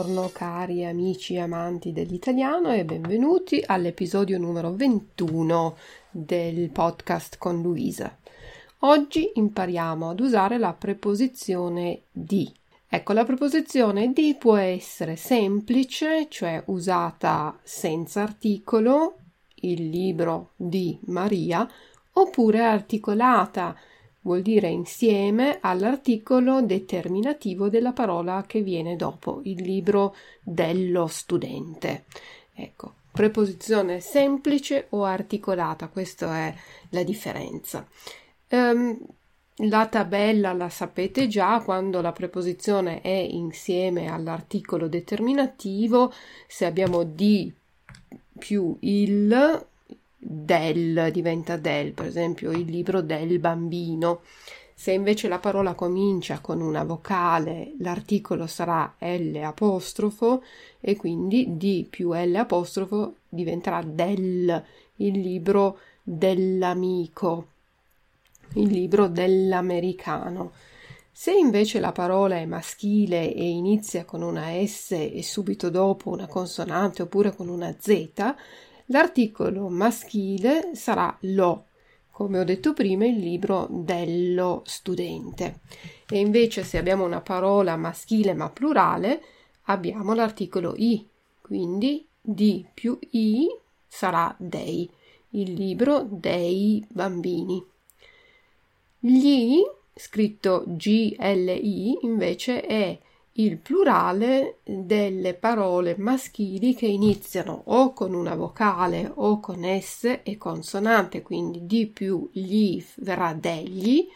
Buongiorno cari amici e amanti dell'italiano e benvenuti all'episodio numero 21 del podcast con Luisa. Oggi impariamo ad usare la preposizione di. Ecco, la preposizione di può essere semplice, cioè usata senza articolo, il libro di Maria, oppure articolata, vuol dire insieme all'articolo determinativo della parola che viene dopo, il libro dello studente. Ecco, preposizione semplice o articolata, questa è la differenza. Um, la tabella la sapete già quando la preposizione è insieme all'articolo determinativo, se abbiamo di più il del diventa del, per esempio il libro del bambino. Se invece la parola comincia con una vocale, l'articolo sarà L apostrofo e quindi D più L apostrofo diventerà del, il libro dell'amico, il libro dell'americano. Se invece la parola è maschile e inizia con una S e subito dopo una consonante oppure con una Z, L'articolo maschile sarà lo, come ho detto prima, il libro dello studente. E invece se abbiamo una parola maschile ma plurale, abbiamo l'articolo i, quindi di più i sarà dei, il libro dei bambini. Gli, scritto GLI, invece è il plurale delle parole maschili che iniziano o con una vocale o con S e consonante, quindi di più gli verrà degli,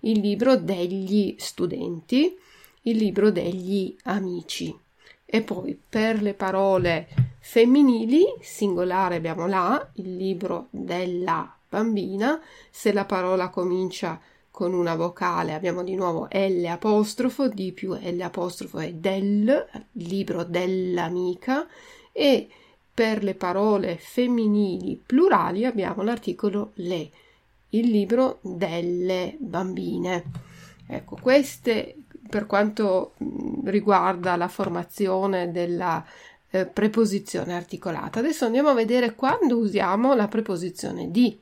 il libro degli studenti, il libro degli amici. E poi per le parole femminili, singolare abbiamo là, il libro della bambina, se la parola comincia con una vocale abbiamo di nuovo L apostrofo, D più L apostrofo è del, libro dell'amica e per le parole femminili plurali abbiamo l'articolo le, il libro delle bambine. Ecco, queste per quanto riguarda la formazione della eh, preposizione articolata. Adesso andiamo a vedere quando usiamo la preposizione di.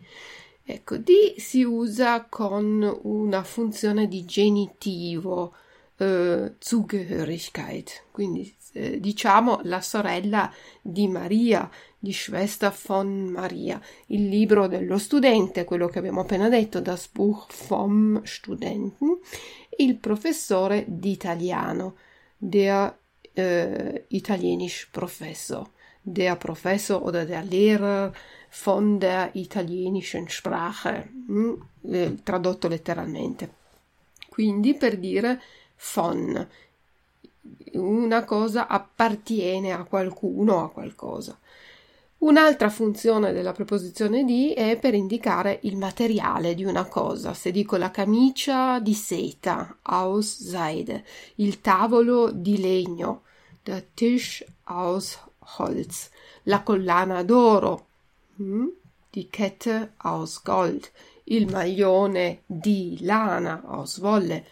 Ecco, di si usa con una funzione di genitivo, eh, Zugehörigkeit, quindi eh, diciamo la sorella di Maria, di Schwester von Maria, il libro dello studente, quello che abbiamo appena detto, das Buch vom Studenten, il professore di italiano, der äh, italienisch Professor, der Professor oder der Lehrer, von der italienischen Sprache, hm, eh, tradotto letteralmente. Quindi per dire von, una cosa appartiene a qualcuno a qualcosa. Un'altra funzione della preposizione di è per indicare il materiale di una cosa. Se dico la camicia di seta, aus Seide, il tavolo di legno, der Tisch aus Holz, la collana d'oro, hm? die Kette aus Gold, il maglione di lana aus Wolle,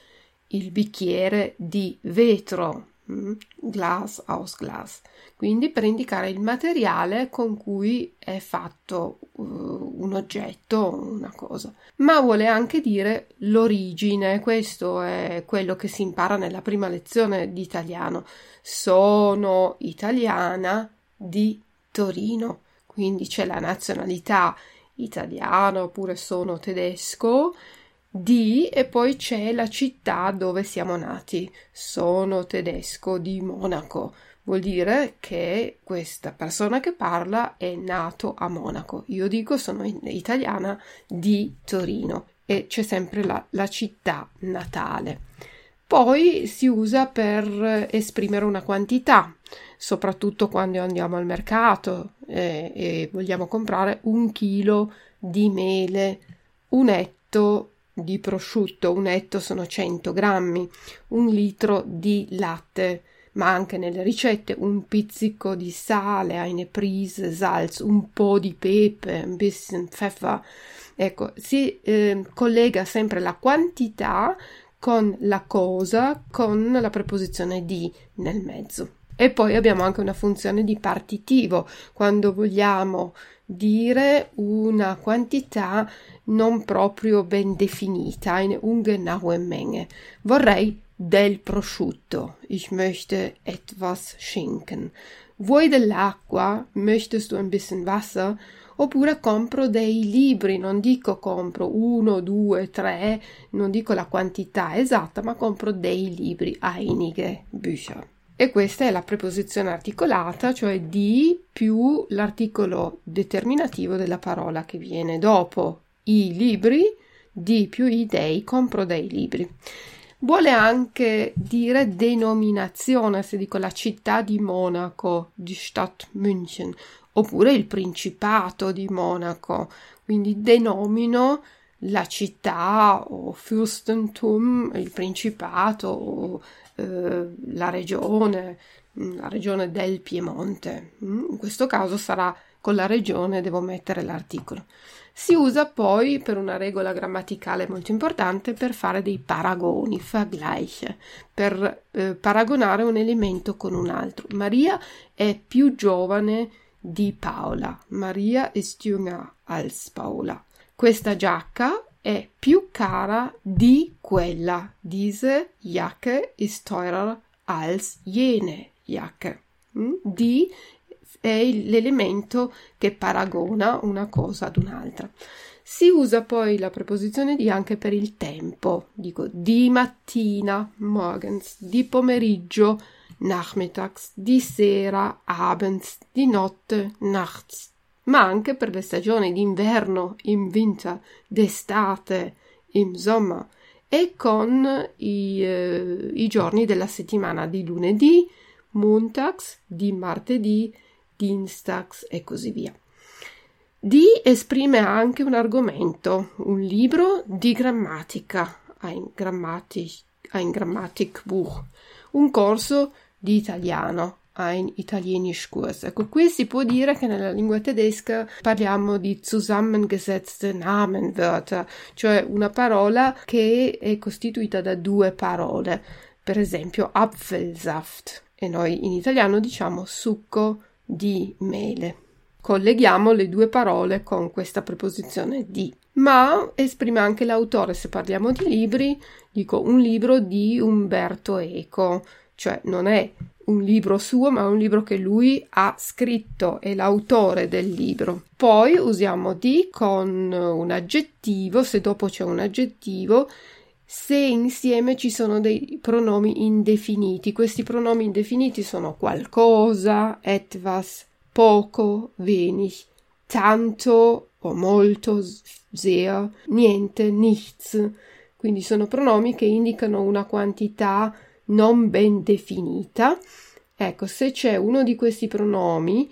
il bicchiere di vetro, hm? Glas aus Glas. Quindi per indicare il materiale con cui è fatto uh, un oggetto, una cosa. Ma vuole anche dire l'origine, questo è quello che si impara nella prima lezione di italiano. Sono italiana di Torino quindi c'è la nazionalità italiana oppure sono tedesco, di e poi c'è la città dove siamo nati. Sono tedesco di Monaco. Vuol dire che questa persona che parla è nato a Monaco. Io dico sono italiana di Torino e c'è sempre la, la città natale. Poi si usa per esprimere una quantità, soprattutto quando andiamo al mercato eh, e vogliamo comprare un chilo di mele, un etto di prosciutto, un etto sono 100 grammi, un litro di latte, ma anche nelle ricette un pizzico di sale, eine Prise Salz, un po' di pepe, un bisschen Pfeffer. Ecco, si eh, collega sempre la quantità con la cosa, con la preposizione di nel mezzo. E poi abbiamo anche una funzione di partitivo, quando vogliamo dire una quantità non proprio ben definita, eine ungenaue Menge. Vorrei del prosciutto. Ich möchte etwas Schinken. Vuoi dell'acqua? Möchtest du ein bisschen Wasser? Oppure compro dei libri, non dico compro uno, due, tre, non dico la quantità esatta, ma compro dei libri, einige Bücher. E questa è la preposizione articolata, cioè di più l'articolo determinativo della parola che viene dopo i libri, di più i dei, compro dei libri. Vuole anche dire denominazione, se dico la città di Monaco, di Stadt München, oppure il Principato di Monaco, quindi denomino la città o Fürstentum, il Principato o eh, la regione, mm, la regione del Piemonte. Mm, in questo caso sarà con la regione, devo mettere l'articolo. Si usa poi per una regola grammaticale molto importante per fare dei paragoni, Vergleiche, per eh, paragonare un elemento con un altro. Maria è più giovane di Paola. Maria ist jünger als Paola. Questa giacca è più cara di quella. Diese Jacke ist teurer als jene Jacke. Mm? Di è l'elemento che paragona una cosa ad un'altra. Si usa poi la preposizione di anche per il tempo. Dico di mattina, morgens, di pomeriggio, nachmittags, di sera, abends, di notte, nachts ma anche per le stagioni d'inverno, in winter, d'estate, in sommer e con i, eh, i giorni della settimana di lunedì, montags, di martedì, dienstags e così via. Di esprime anche un argomento, un libro di grammatica, ein, Grammatik, ein Grammatikbuch, un corso di italiano, ein Italienischkurs. Ecco, qui si può dire che nella lingua tedesca parliamo di zusammengesetzte Namenwörter, cioè una parola che è costituita da due parole, per esempio Apfelsaft, e noi in italiano diciamo succo di mele. Colleghiamo le due parole con questa preposizione di, ma esprime anche l'autore. Se parliamo di libri, dico un libro di Umberto Eco, cioè non è un libro suo, ma un libro che lui ha scritto, è l'autore del libro. Poi usiamo di con un aggettivo, se dopo c'è un aggettivo, se insieme ci sono dei pronomi indefiniti. Questi pronomi indefiniti sono qualcosa, etwas, poco, wenig, tanto o molto, sehr, niente, nichts. Quindi sono pronomi che indicano una quantità non ben definita. Ecco, se c'è uno di questi pronomi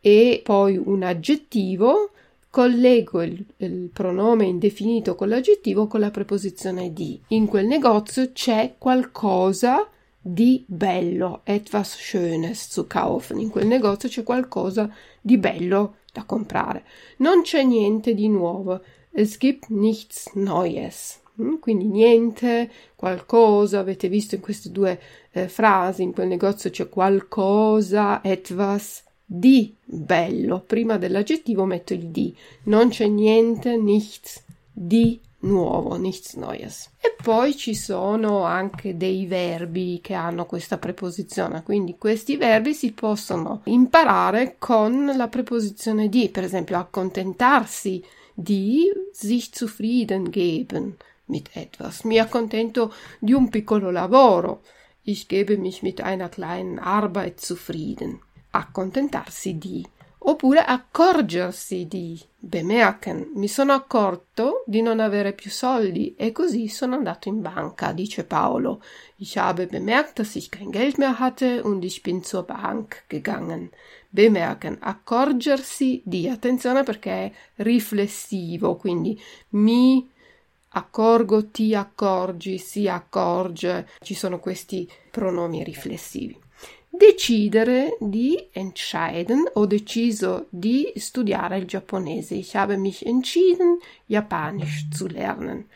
e poi un aggettivo, collego il, il, pronome indefinito con l'aggettivo con la preposizione di. In quel negozio c'è qualcosa di bello, etwas Schönes zu kaufen. In quel negozio c'è qualcosa di bello da comprare. Non c'è niente di nuovo. Es gibt nichts Neues. Mm, quindi niente, qualcosa, avete visto in queste due eh, frasi, in quel negozio c'è qualcosa, etwas di bello. Prima dell'aggettivo metto il di. Non c'è niente, nichts di nuovo, nichts Neues. E poi ci sono anche dei verbi che hanno questa preposizione, quindi questi verbi si possono imparare con la preposizione di, per esempio accontentarsi di sich zufrieden geben mit etwas. Mi accontento di un piccolo lavoro. Ich gebe mich mit einer kleinen Arbeit zufrieden. Accontentarsi di oppure accorgersi di bemerken. Mi sono accorto di non avere più soldi e così sono andato in banca, dice Paolo. Ich habe bemerkt, dass ich kein Geld mehr hatte und ich bin zur Bank gegangen. Bemerken, accorgersi di, attenzione perché è riflessivo, quindi mi accorgo, ti accorgi, si accorge, ci sono questi pronomi riflessivi decidere di entscheiden, ho deciso di studiare il giapponese. Ich habe mich entschieden, Japanisch zu lernen.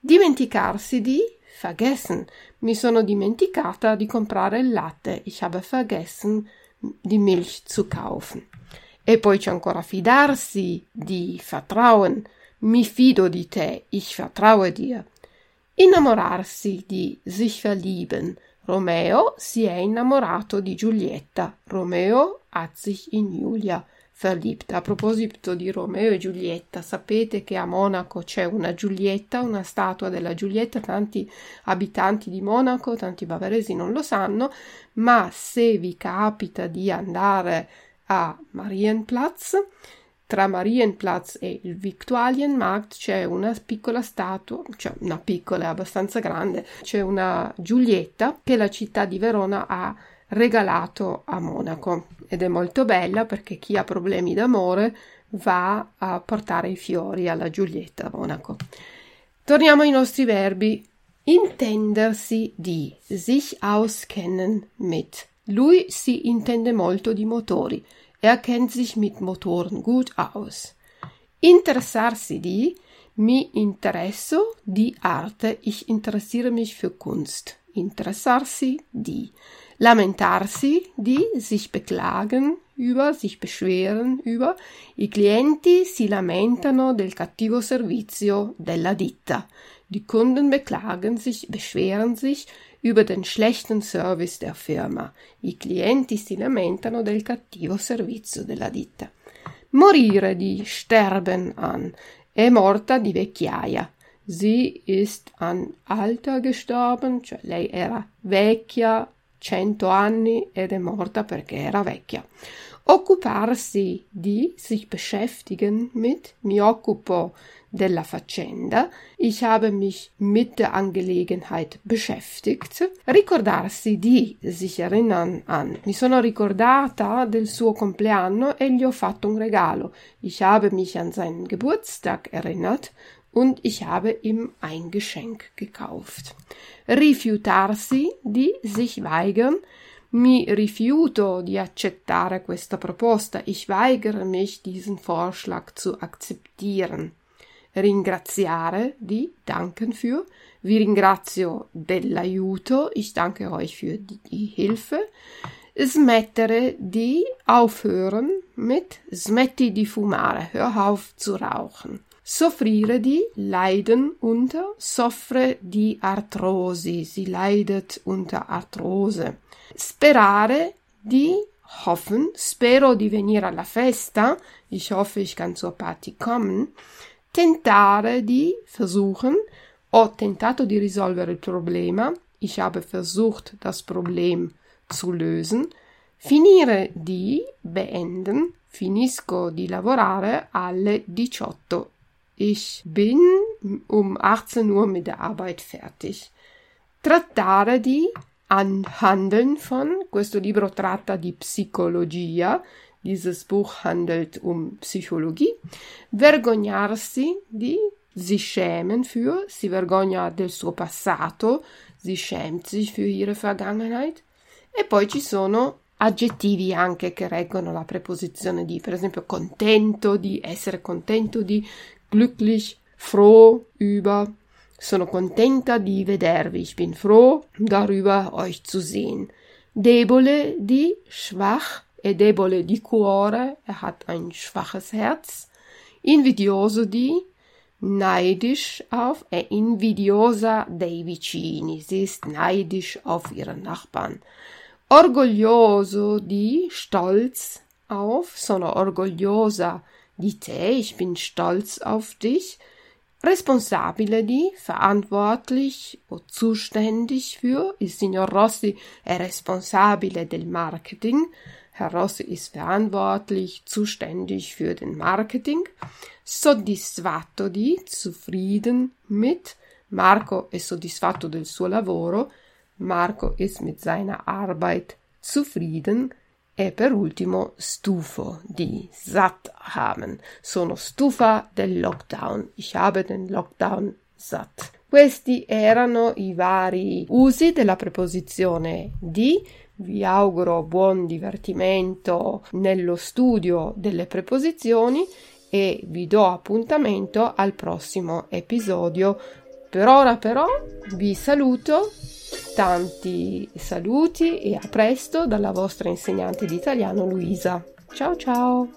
Dimenticarsi di vergessen. Mi sono dimenticata di comprare il latte. Ich habe vergessen, die Milch zu kaufen. E poi c'è ancora fidarsi di vertrauen. Mi fido di te, ich vertraue dir. Innamorarsi di sich verlieben. Romeo si è innamorato di Giulietta. Romeo hat sich in Julia verliebt. A proposito di Romeo e Giulietta, sapete che a Monaco c'è una Giulietta, una statua della Giulietta, tanti abitanti di Monaco, tanti bavaresi non lo sanno, ma se vi capita di andare a Marienplatz, tra Marienplatz e il Viktualienmarkt c'è una piccola statua, cioè una piccola, abbastanza grande, c'è una Giulietta che la città di Verona ha regalato a Monaco ed è molto bella perché chi ha problemi d'amore va a portare i fiori alla Giulietta a Monaco. Torniamo ai nostri verbi. Intendersi di sich auskennen mit. Lui si intende molto di motori. Er kennt sich mit Motoren gut aus. Interessarsi di mi interesso di arte, ich interessiere mich für Kunst. Interessarsi di lamentarsi di sich beklagen über, sich beschweren über. I clienti si lamentano del cattivo servizio della ditta. Die Kunden beklagen sich, beschweren sich über den schlechten Service der Firma. I clienti si lamentano del cattivo servizio della ditta. Morire di sterben an. È morta di vecchiaia. Sie ist an Alter gestorben, cioè lei era vecchia, cento anni ed è morta perché era vecchia. Occuparsi di, sich beschäftigen mit, mi occupo della faccenda, ich habe mich mit der Angelegenheit beschäftigt, ricordarsi di, sich erinnern an, mi sono ricordata del suo compleanno e gli ho fatto un regalo, ich habe mich an seinen Geburtstag erinnert und ich habe ihm ein Geschenk gekauft. Rifiutarsi di, sich weigern, mi rifiuto di accettare questa proposta, ich weigere mich, diesen Vorschlag zu akzeptieren ringraziare di danken für. Vi ringrazio dell'aiuto, ich danke euch für die, die Hilfe. Smettere di aufhören mit smetti di fumare, hör auf zu rauchen. Soffrire di leiden unter, soffre di artrosi, sie leidet unter Arthrose. Sperare di hoffen, spero di venire alla festa, ich hoffe, ich kann zur Party kommen tentare di versuchen, ho tentato di risolvere il problema, ich habe versucht, das Problem zu lösen, finire di beenden, finisco di lavorare alle 18. Ich bin um 18 Uhr mit der Arbeit fertig. Trattare di anhandeln von, questo libro tratta di psicologia, Dieses Buch handelt um Psychologie. Vergognarsi di si schämen für, si vergogna del suo passato, si schämt sich für ihre Vergangenheit. E poi ci sono aggettivi anche che reggono la preposizione di, per esempio, contento di, essere contento di, glücklich, froh über, sono contenta di vedervi, ich bin froh darüber, euch zu sehen. Debole di, schwach, debole di cuore, er hat ein schwaches Herz, invidioso di, neidisch auf, è invidiosa dei vicini, sie ist neidisch auf ihren Nachbarn, orgoglioso di, stolz auf, sono orgogliosa di te, ich bin stolz auf dich, Responsabile di, verantwortlich o zuständig für, il signor Rossi è responsabile del marketing, Herr Rossi ist verantwortlich, zuständig für den Marketing, soddisfatto di, zufrieden mit, Marco è soddisfatto del suo lavoro, Marco ist mit seiner Arbeit zufrieden, e per ultimo stufo di satt haben. Sono stufa del lockdown. Ich habe den lockdown satt. Questi erano i vari usi della preposizione di. Vi auguro buon divertimento nello studio delle preposizioni e vi do appuntamento al prossimo episodio. Per ora però vi saluto Tanti saluti e a presto dalla vostra insegnante di italiano Luisa. Ciao ciao!